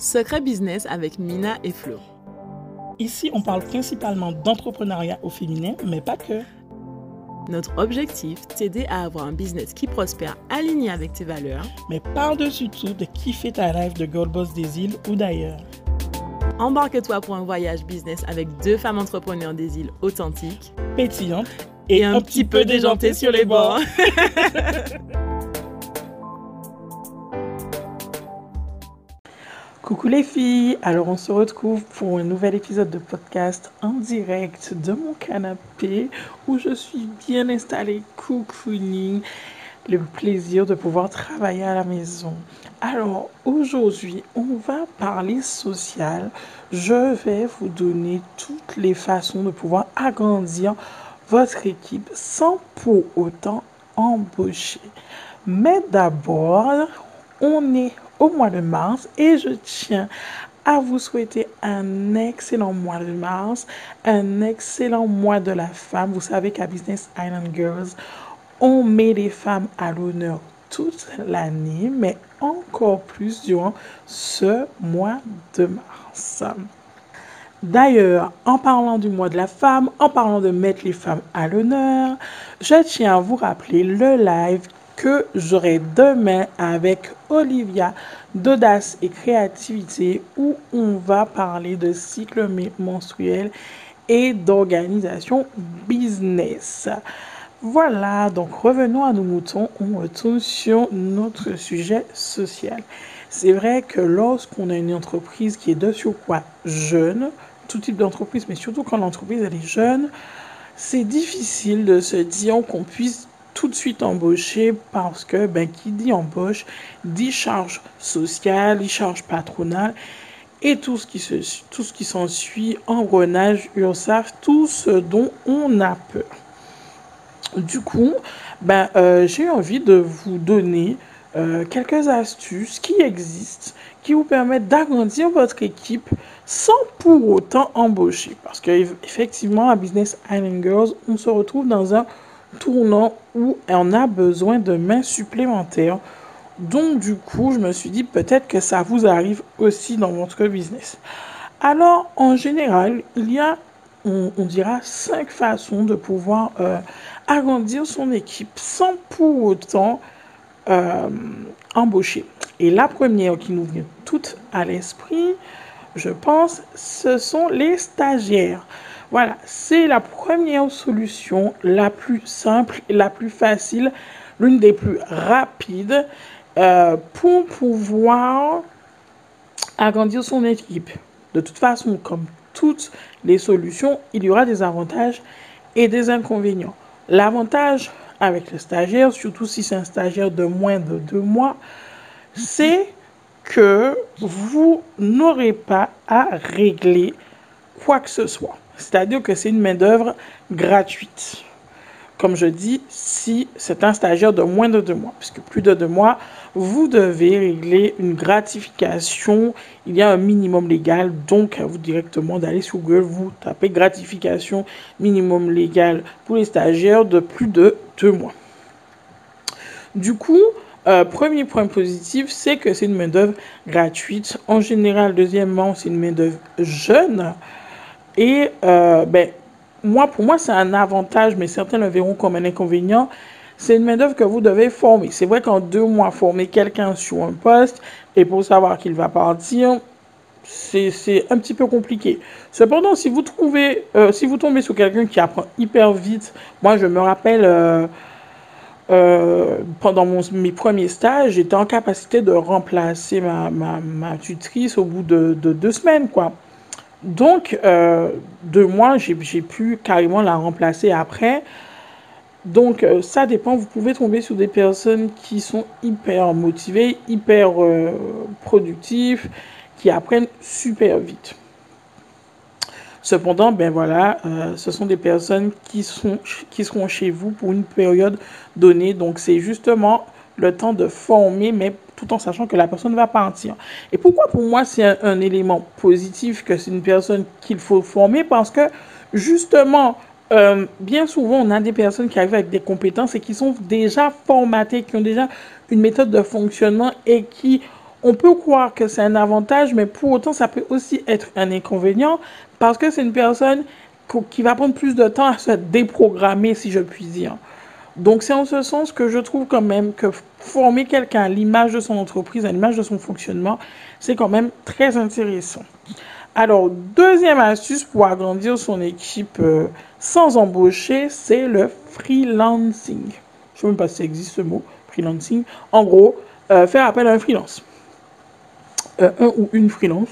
Secret Business avec Mina et Flo. Ici, on parle principalement d'entrepreneuriat au féminin, mais pas que. Notre objectif, t'aider à avoir un business qui prospère aligné avec tes valeurs, mais par-dessus tout de kiffer ta rêve de Gold Boss des îles ou d'ailleurs. Embarque-toi pour un voyage business avec deux femmes entrepreneurs des îles authentiques, pétillantes et, un, petit peu déjantées sur les bords. Coucou les filles, alors on se retrouve pour un nouvel épisode de podcast en direct de mon canapé où je suis bien installée, cocooning, le plaisir de pouvoir travailler à la maison. Alors aujourd'hui, on va parler social. Je vais vous donner toutes les façons de pouvoir agrandir votre équipe sans pour autant embaucher. Mais d'abord, on est au mois de mars et je tiens à vous souhaiter un excellent mois de mars, un excellent mois de la femme. Vous savez qu'à Business Island Girls, on met les femmes à l'honneur toute l'année, mais encore plus durant ce mois de mars. D'ailleurs, en parlant du mois de la femme, en parlant de mettre les femmes à l'honneur, je tiens à vous rappeler le live que j'aurai demain avec Olivia d'audace et créativité où on va parler de cycle menstruel et d'organisation business. Voilà, donc revenons à nos moutons, on retourne sur notre sujet social. C'est vrai que lorsqu'on a une entreprise qui est de quoi jeune, tout type d'entreprise, mais surtout quand l'entreprise est jeune, c'est difficile de se dire qu'on puisse tout de suite embauché parce que ben, qui dit embauche dit charge sociale, charge patronale et tout ce qui se tout ce qui s'ensuit, engrenage, URSAF, tout ce dont on a peur. Du coup, ben, euh, j'ai envie de vous donner euh, quelques astuces qui existent, qui vous permettent d'agrandir votre équipe sans pour autant embaucher. Parce que effectivement, à Business Island Girls, on se retrouve dans un tournant où on a besoin de mains supplémentaires. Donc du coup, je me suis dit peut-être que ça vous arrive aussi dans votre business. Alors, en général, il y a, on, dira, cinq façons de pouvoir euh, agrandir son équipe sans pour autant euh, embaucher. Et la première qui nous vient toute à l'esprit, je pense, ce sont les stagiaires. Voilà, c'est la première solution, la plus simple la plus facile, l'une des plus rapides euh, pour pouvoir agrandir son équipe. De toute façon, comme toutes les solutions, il y aura des avantages et des inconvénients. L'avantage avec le stagiaire, surtout si c'est un stagiaire de moins de deux mois, c'est que vous n'aurez pas à régler quoi que ce soit. C'est-à-dire que c'est une main-d'œuvre gratuite. Comme je dis, si c'est un stagiaire de moins de deux mois, puisque plus de deux mois, vous devez régler une gratification. Il y a un minimum légal, donc à vous directement d'aller sur Google, vous tapez gratification minimum légal pour les stagiaires de plus de deux mois. Du coup, euh, premier point positif, c'est que c'est une main-d'œuvre gratuite. En général, deuxièmement, c'est une main-d'œuvre jeune. Et euh, ben, moi, pour moi, c'est un avantage, mais certains le verront comme un inconvénient. C'est une main-d'œuvre que vous devez former. C'est vrai qu'en deux mois, former quelqu'un sur un poste et pour savoir qu'il va partir, c'est un petit peu compliqué. Cependant, si vous trouvez, euh, si vous tombez sur quelqu'un qui apprend hyper vite, moi, je me rappelle. Euh, pendant mon, mes premiers stages, j'étais en capacité de remplacer ma, ma, ma tutrice au bout de, de, deux semaines, quoi. Donc, euh, deux mois, j'ai pu carrément la remplacer après. Donc, euh, ça dépend. Vous pouvez tomber sur des personnes qui sont hyper motivées, hyper euh, productives, qui apprennent super vite. Cependant, ben voilà, ce sont des personnes qui, sont, qui seront chez vous pour une période donnée. Donc, c'est justement le temps de former, mais tout en sachant que la personne va partir. Et pourquoi pour moi c'est un, élément positif que c'est une personne qu'il faut former? Parce que justement, euh, bien souvent, on a des personnes qui arrivent avec des compétences et qui sont déjà formatées, qui ont déjà une méthode de fonctionnement et qui on peut croire que c'est un avantage, mais pour autant, ça peut aussi être un inconvénient parce que c'est une personne qui va prendre plus de temps à se déprogrammer, si je puis dire. Donc c'est en ce sens que je trouve quand même que former quelqu'un à l'image de son entreprise, à l'image de son fonctionnement, c'est quand même très intéressant. Alors, deuxième astuce pour agrandir son équipe euh, sans embaucher, c'est le freelancing. Je ne sais même pas si ça existe ce mot, freelancing. En gros, euh, faire appel à un freelance. Euh, un ou une freelance.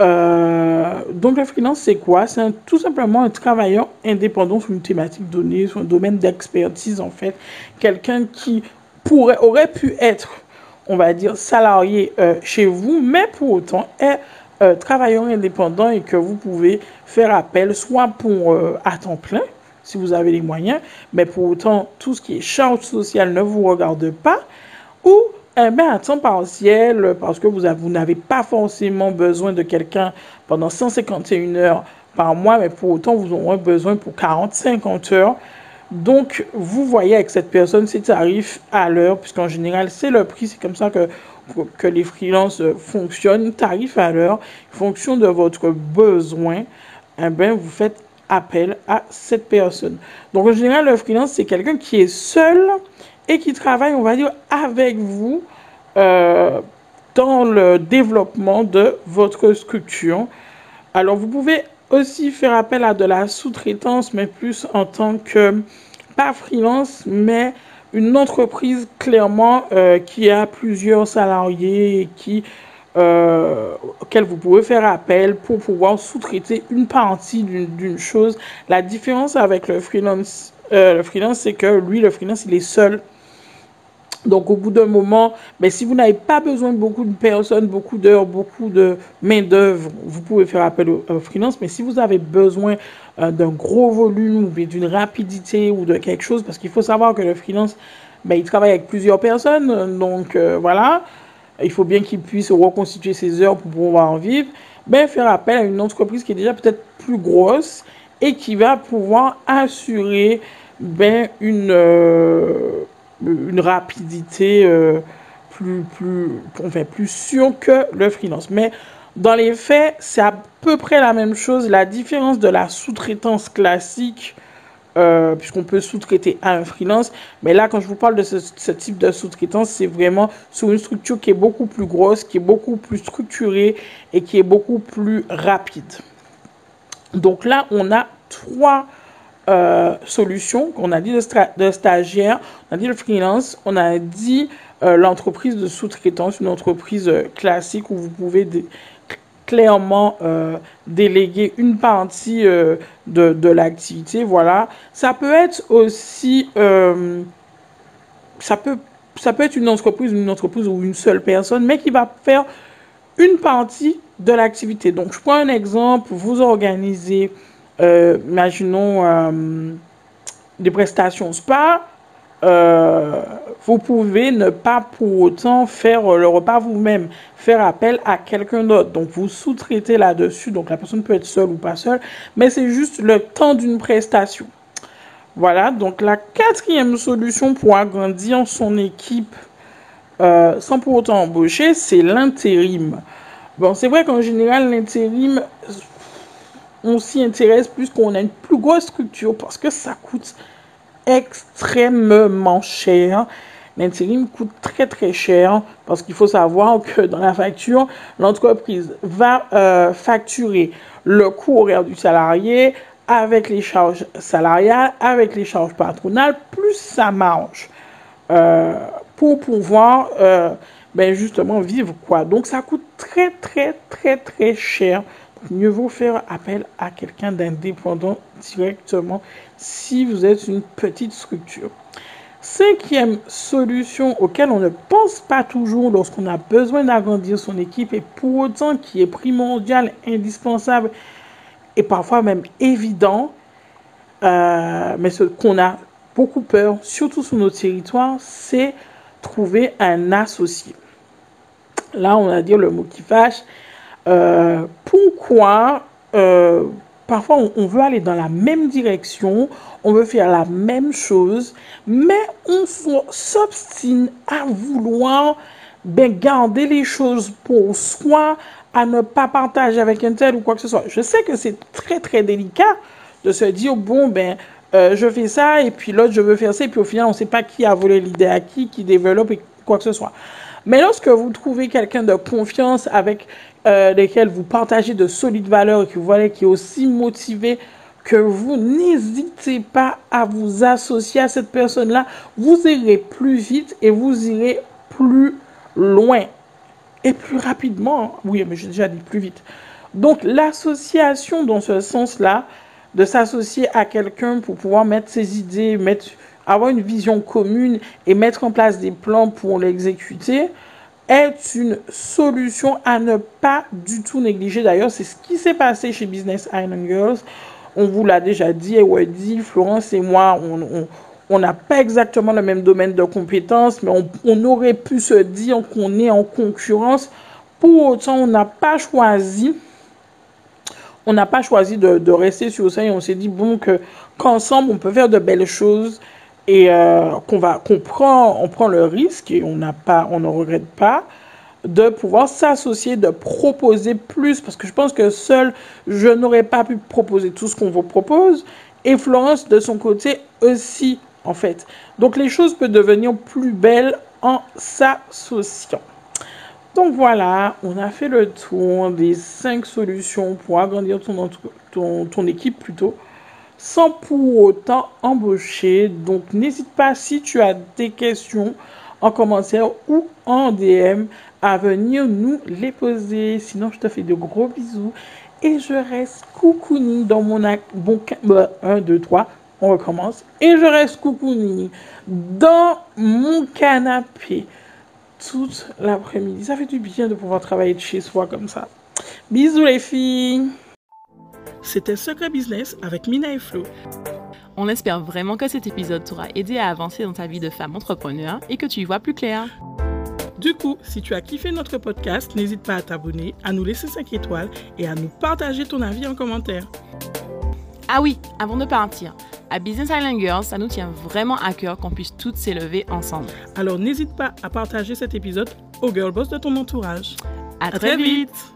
Donc, le freelance, c'est quoi? C'est tout simplement un travailleur indépendant sur une thématique donnée, sur un domaine d'expertise, en fait. Quelqu'un qui pourrait, aurait pu être, on va dire, salarié chez vous, mais pour autant est euh, travailleur indépendant et que vous pouvez faire appel soit pour euh, à temps plein, si vous avez les moyens, mais pour autant, tout ce qui est charge sociale ne vous regarde pas, eh ben, à temps partiel, parce que vous, vous n'avez pas forcément besoin de quelqu'un pendant 151 heures par mois, mais pour autant, vous aurez besoin pour 40-50 heures. Donc, vous voyez avec cette personne ses tarifs à l'heure, puisqu'en général, c'est le prix, c'est comme ça que que les freelances fonctionnent, tarif à l'heure, fonction de votre besoin, eh bien, vous faites appel à cette personne. Donc, en général, le freelance, c'est quelqu'un qui est seul et qui travaille, on va dire, avec vous euh, dans le développement de votre structure. Alors, vous pouvez aussi faire appel à de la sous-traitance, mais plus en tant que, pas freelance, mais une entreprise clairement euh, qui a plusieurs salariés et qui euh, auquel vous pouvez faire appel pour pouvoir sous-traiter une partie d'une chose. La différence avec le freelance, euh, freelance, c'est que lui, le freelance, il est seul donc, au bout d'un moment, ben, si vous n'avez pas besoin de beaucoup de personnes, beaucoup d'heures, beaucoup de main-d'œuvre, vous pouvez faire appel au, freelance. Mais si vous avez besoin euh, d'un gros volume ou d'une rapidité ou de quelque chose, parce qu'il faut savoir que le freelance, ben, il travaille avec plusieurs personnes. Donc, euh, voilà, il faut bien qu'il puisse reconstituer ses heures pour pouvoir en vivre. Ben, faire appel à une entreprise qui est déjà peut-être plus grosse et qui va pouvoir assurer ben, une. Euh, une rapidité euh, plus, plus, sûre que le freelance. Mais dans les faits, c'est à peu près la même chose. La différence de la sous-traitance classique, euh, puisqu'on peut sous-traiter à un freelance. Mais là, quand je vous parle de ce, type de sous-traitance, c'est vraiment sur une structure qui est beaucoup plus grosse, qui est beaucoup plus structurée et qui est beaucoup plus rapide. Donc là, on a trois euh, solutions qu'on a dit de, de, stagiaire, on a dit le freelance, on a dit euh, l'entreprise de sous-traitance, une entreprise classique où vous pouvez clairement déléguer une partie de, de l'activité. Voilà. Ça peut être aussi, ça peut, ça peut être une entreprise, une entreprise ou une seule personne, mais qui va faire une partie de l'activité. Donc, je prends un exemple, vous organisez euh, imaginons euh, des prestations spa, euh, vous pouvez ne pas pour autant faire le repas vous-même, faire appel à quelqu'un d'autre. Donc vous sous-traitez là-dessus, donc la personne peut être seule ou pas seule, mais c'est juste le temps d'une prestation. Voilà, donc la quatrième solution pour agrandir son équipe sans pour autant embaucher, c'est l'intérim. Bon, c'est vrai qu'en général, l'intérim, on s'y intéresse plus qu'on a une plus grosse structure parce que ça coûte extrêmement cher. L'intérim coûte très très cher parce qu'il faut savoir que dans la facture, l'entreprise va euh, facturer le coût horaire du salarié avec les charges salariales, avec les charges patronales, plus sa marge euh, pour pouvoir euh, ben justement vivre quoi. Donc ça coûte très très très très cher mieux vaut faire appel à quelqu'un d'indépendant directement si vous êtes une petite structure. Cinquième solution auquel on ne pense pas toujours lorsqu'on a besoin d'agrandir son équipe et pour autant qui est primordial, indispensable et parfois même évident, euh, mais ce qu'on a beaucoup peur, surtout sur nos territoires, c'est trouver un associé. Là, on va dire le mot qui fâche, euh, pourquoi euh, parfois on, veut aller dans la même direction, on veut faire la même chose, mais on s'obstine à vouloir ben garder les choses pour soi, à ne pas partager avec un tel ou quoi que ce soit. Je sais que c'est très très délicat de se dire bon ben euh, je fais ça et puis l'autre je veux faire ça et puis au final on ne sait pas qui a volé l'idée à qui, qui développe et quoi que ce soit. Mais lorsque vous trouvez quelqu'un de confiance avec euh, lesquels vous partagez de solides valeurs et que vous voyez qui est aussi motivé que vous, n'hésitez pas à vous associer à cette personne-là. Vous irez plus vite et vous irez plus loin et plus rapidement. Oui, mais j'ai déjà dit plus vite. Donc l'association dans ce sens-là, de s'associer à quelqu'un pour pouvoir mettre ses idées, mettre, avoir une vision commune et mettre en place des plans pour l'exécuter, est une solution à ne pas du tout négliger. D'ailleurs, c'est ce qui s'est passé chez Business Island Girls on vous l'a déjà dit, et dit, Florence et moi, on n'a pas exactement le même domaine de compétences, mais on, aurait pu se dire qu'on est en concurrence. Pour autant, on n'a pas choisi, on n'a pas choisi de, rester sur ça et on s'est dit bon que qu'ensemble on peut faire de belles choses et euh, qu'on va qu'on prend on prend le risque et on n'a pas on ne regrette pas de pouvoir s'associer, de proposer plus, parce que je pense que seul, je n'aurais pas pu proposer tout ce qu'on vous propose, et Florence, de son côté, aussi, en fait. Donc les choses peuvent devenir plus belles en s'associant. Donc voilà, on a fait le tour des cinq solutions pour agrandir ton, équipe plutôt, sans pour autant embaucher. Donc n'hésite pas si tu as des questions en commentaire ou en DM à venir nous les poser. Sinon, je te fais de gros bisous et je reste coucouning dans mon bon 1 2 3 on recommence et je reste coucouning dans mon canapé toute l'après-midi. Ça fait du bien de pouvoir travailler de chez soi comme ça. Bisous les filles. C'était Secret Business avec Mina et Flo. On espère vraiment que cet épisode t'aura aidé à avancer dans ta vie de femme entrepreneur et que tu y vois plus clair. Du coup, si tu as kiffé notre podcast, n'hésite pas à t'abonner, à nous laisser 5 étoiles et à nous partager ton avis en commentaire. Ah oui, avant de partir, à Business Island Girls, ça nous tient vraiment à cœur qu'on puisse toutes s'élever ensemble. Alors n'hésite pas à partager cet épisode aux girl boss de ton entourage. À, très, vite.